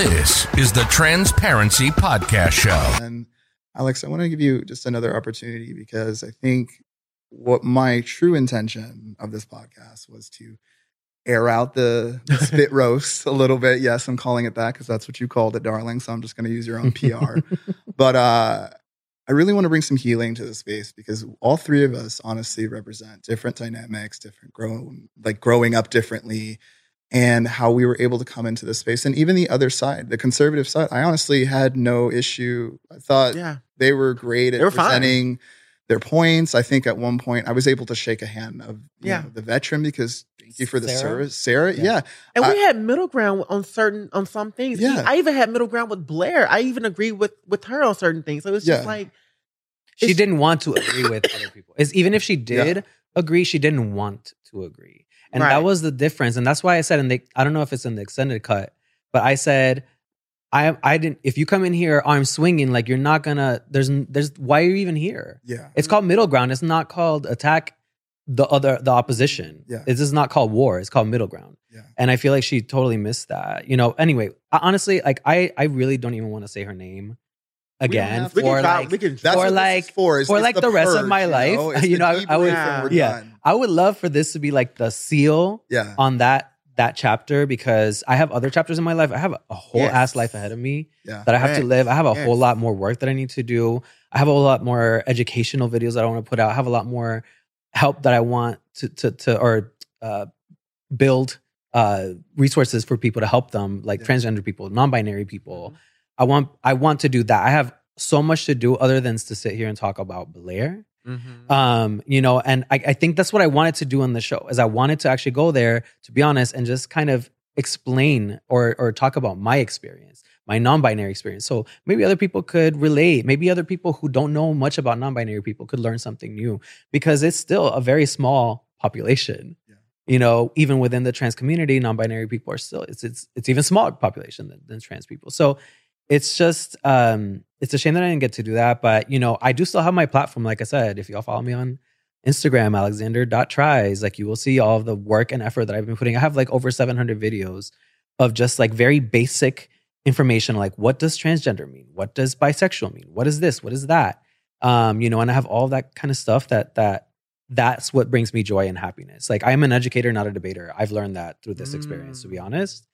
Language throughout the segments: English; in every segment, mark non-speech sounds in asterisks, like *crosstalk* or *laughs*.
This is the Transparency Podcast Show. And Alex, I want to give you just another opportunity because I think what my true intention of this podcast was to air out the, *laughs* spit roast a little bit. Yes, I'm calling it that because that's what you called it, darling. So I'm just going to use your own PR. *laughs* but uh, I really want to bring some healing to the space because all three of us honestly represent different dynamics, different grown, like growing up differently, and how we were able to come into this space. And even the other side, the conservative side, I honestly had no issue. I thought Yeah. they were great at They were fine. presenting their points. I think at one point I was able to shake a hand of you Yeah. know, the veteran because thank you for the Sarah? service, Sarah. Yeah. Yeah, And I- we had middle ground on certain on some things. Yeah. I even had middle ground with Blair. I even agreed with with her on certain things. So it was just Yeah. like she didn't want to agree with other people. Is even if she Yeah. did agree, she didn't want to agree, and Right. that was the difference. And that's why I said and I don't know if it's in the extended cut, but I said. I I didn't. If you come in here arm swinging, like you're not gonna. There's there's why are you even here? yeah, It's called middle ground. It's not called attack the other the opposition. Yeah. This is not called war. It's called middle ground. Yeah. And I feel like she totally missed that. You know, anyway, I, honestly, like I I really don't even want to say her name again we for can try, like we can That's or what like- this is for, is for it's like the rest of my life, It's you know, I- I would- debrief yeah. done. I would love for this to be like the seal yeah, on that that chapter because I have other chapters in my life. I have a whole Yes. ass life ahead of me yeah. that I have to live. I have a whole lot more work that I need to do. I have a lot more educational videos that I want to put out. I have a lot more help that I want to to to or uh, build uh, resources for people to help them, like Yeah. transgender people, non-binary people. I want I want to do that. I have so much to do other than to sit here and talk about Blair. Mhm. Um, you know, and I, I think that's what I wanted to do on the show is I wanted to actually go there, to be honest, and just kind of explain or or talk about my experience, my non-binary experience. So maybe other people could relate. Maybe other people who don't know much about non-binary people could learn something new because it's still a very small population. Yeah. You know, even within the trans community, non-binary people are still it's it's it's even smaller population than, than trans people. So it's just um it's a shame that I didn't get to do that. But you know, I do still have my platform. Like I said, if y'all follow me on Instagram, alexander.tries, like you will see all of the work and effort that I've been putting. I have like over 700 videos of just like very basic information like what does transgender mean? What does bisexual mean? What is this? What is that? Um, you know, and I have all that kind of stuff that that that's what brings me joy and happiness. Like I'm an educator, not a debater. I've learned that through this experience, to be Mm. honest.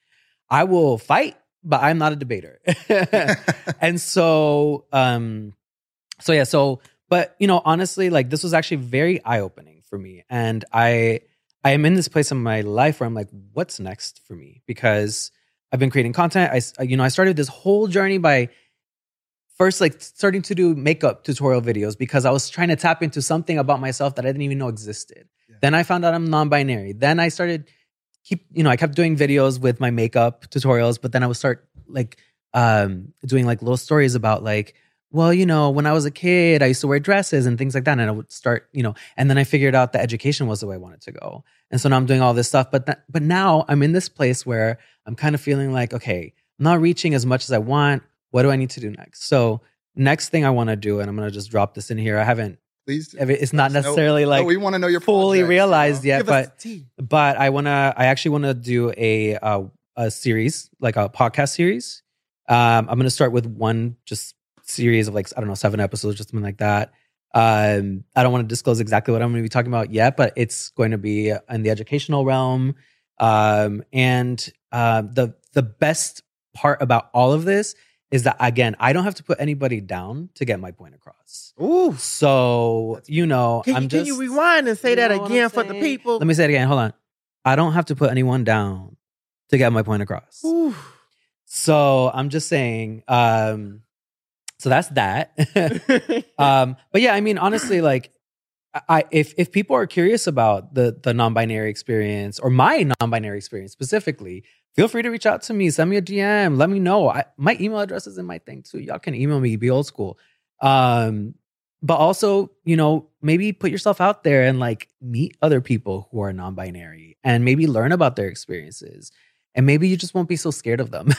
I will fight, but I'm not a debater. *laughs* *laughs* and so um so yeah so but you know honestly like this was actually very eye-opening for me. And i i am in this place in my life where i'm like what's next for me? Because i've been creating content. I, you know i started this whole journey by first like starting to do makeup tutorial videos because i was trying to tap into something about myself that i didn't even know existed. Yeah. then i found out i'm non-binary. Then i started keep you know i kept doing videos with my makeup tutorials but then i would start like um doing like little stories about like well you know when i was a kid i used to wear dresses and things like that and i would start you know and then i figured out that education was the way i wanted to go. And so now i'm doing all this stuff but that, but now i'm in this place where i'm kind of feeling like okay i'm not reaching as much as i want. What do i need to do next? So next thing i want to do and i'm going to just drop this in here i haven't Please, do. it's not Let us know. necessarily No, like we want to know your fully projects, you realized know? yet Give but us the tea. but I wanna I actually wanna do a uh, a series like a podcast series. Um, I'm gonna start with one just series of like I don't know seven episodes, just something like that. Um, I don't want to disclose exactly what I'm going to be talking about yet, but it's going to be in the educational realm. Um, and uh, the the best part about all of this is that again, I don't have to put anybody down to get my point across. Ooh. So you know, Can, I'm you, just can you rewind and say that again for the people? let me say it again. Hold on. I don't have to put anyone down to get my point across. Ooh. So I'm just saying. Um, so that's that. *laughs* um, but yeah, I mean, honestly, like, I if if people are curious about the the non-binary experience or my non-binary experience specifically, feel free to reach out to me. Send me a DM. Let me know. I, my email address is in my thing too. Y'all can email me. Be old school. Um, but also, you know, maybe put yourself out there and like meet other people who are non-binary and maybe learn about their experiences. And maybe you just won't be so scared of them.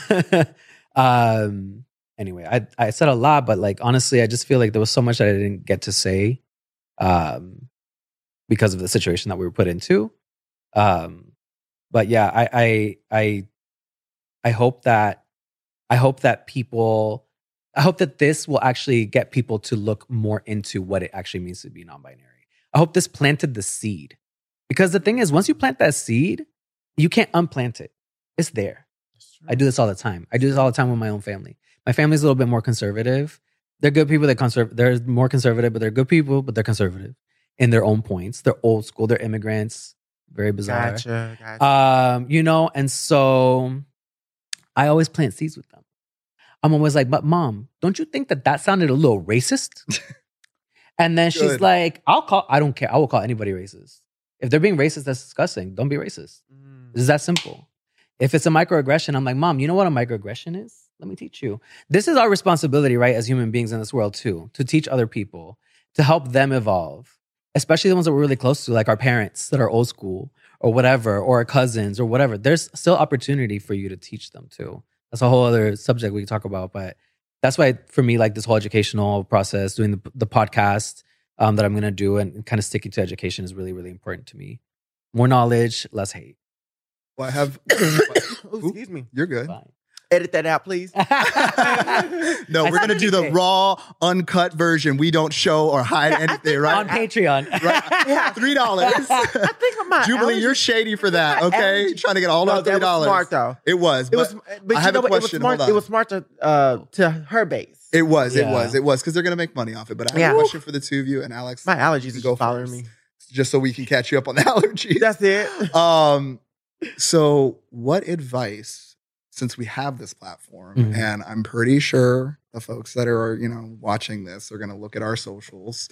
*laughs* um, anyway, I I said a lot, but like honestly, I just feel like there was so much that I didn't get to say um because of the situation that we were put into. Um but yeah, I I I I hope that I hope that people, I hope that this will actually get people to look more into what it actually means to be non binary. I hope this planted the seed. Because the thing is, once you plant that seed, you can't unplant it. It's there. I do this all the time. I do this all the time with my own family. My family's a little bit more conservative. They're good people that conserve. They're more conservative, but they're good people, but they're conservative in their own points. They're old school. They're immigrants. Very bizarre. Gotcha. gotcha. Um, you know, and so I always plant seeds with them. I'm always like, but mom, don't you think that that sounded a little racist? *laughs* and then she's like, I'll call, I don't care. I will call anybody racist. If they're being racist, that's disgusting. Don't be racist. Mm. It's that simple. If it's a microaggression, I'm like, mom, you know what a microaggression is? Let me teach you. This is our responsibility, right, as human beings in this world, too, to teach other people, to help them evolve, especially the ones that we're really close to, like our parents that are old school or whatever, or our cousins or whatever. There's still opportunity for you to teach them, too. That's a whole other subject we can talk about. But that's why, for me, like this whole educational process, doing the, the podcast um, that I'm going to do and kind of sticking to education is really, really important to me. More knowledge, less hate. Well, I have. *coughs* *coughs* *coughs* Ooh, excuse me. You're good. Fine. Edit that out, please. *laughs* No, I we're gonna do the anything. raw, uncut version. We don't show or hide *laughs* anything, right? on Patreon. *laughs* Right. Three dollars. I think my Jubilee, allergies- you're shady for that. My Okay, allergies- trying to get all no, our three that was dollars. smart though. It was. It was, but I you have know a question. It was smart. Hold on. It was smart to uh, to her base. It was. It was. It was because they're gonna make money off it. But I have Yeah. a question for the two of you and Alex. My allergies you go following me. just so we can catch you up on the allergies. That's it. Um, so what advice, since we have this platform, Mhm. and I'm pretty sure the folks that are, you know, watching this are gonna look at our socials.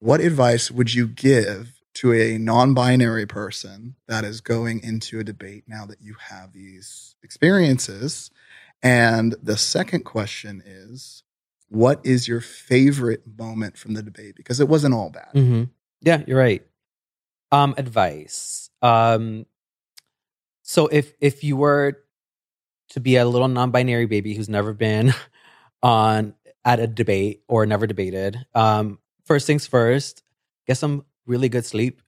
What advice would you give to a non-binary person that is going into a debate now that you have these experiences? And the second question is, what is your favorite moment from the debate? Because it wasn't all bad. hmm Yeah, you're right. Um, advice. Um, so if if you were to be a little non-binary baby who's never been *laughs* on at a debate or never debated, um, first things first, get some really good sleep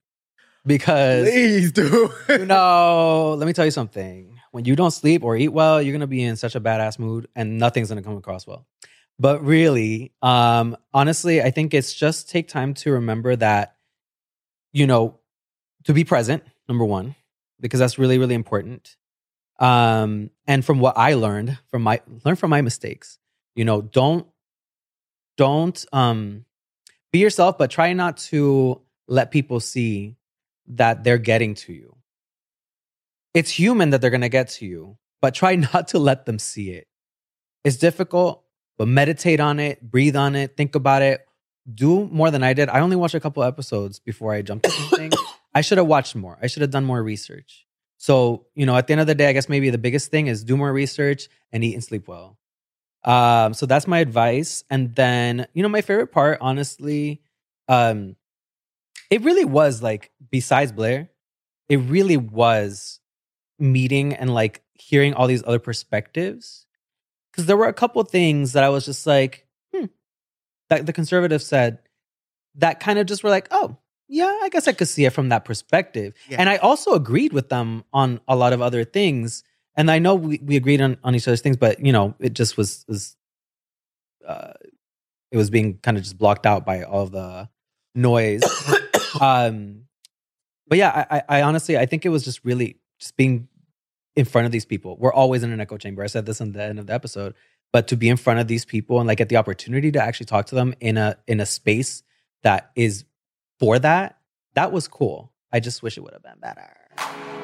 because Please do. you know, let me tell you something. When you don't sleep or eat well, you're gonna be in such a badass mood and nothing's gonna come across well. But really, um, honestly, I think it's just take time to remember that, you know, to be present, number one, because that's really, really important. Um, and from what I learned from my learn from my mistakes, you know, don't don't um be yourself, but try not to let people see that they're getting to you. It's human that they're going to get to you, but try *laughs* not to let them see it. It's difficult, but meditate on it, breathe on it, think about it. Do more than I did. I only watched a couple episodes before I jumped to something. *coughs* I should have watched more. I should have done more research. So, you know, at the end of the day, I guess maybe the biggest thing is do more research and eat and sleep well. Um, so that's my advice. And then, you know, my favorite part, honestly, um, it really was like, besides Blair, it really was meeting and like hearing all these other perspectives. Because there were a couple things that I was just like, hmm, that the conservatives said that kind of just were like, oh, yeah, I guess I could see it from that perspective. Yeah. And I also agreed with them on a lot of other things. And I know we, we agreed on, on each other's things, but you know, it just was was uh it was being kind of just blocked out by all the noise. *coughs* um but yeah, I, I I honestly I think it was just really just being in front of these people. We're always in an echo chamber. I said this in the end of the episode, but to be in front of these people and like get the opportunity to actually talk to them in a in a space that is for that, that was cool. I just wish it would have been better.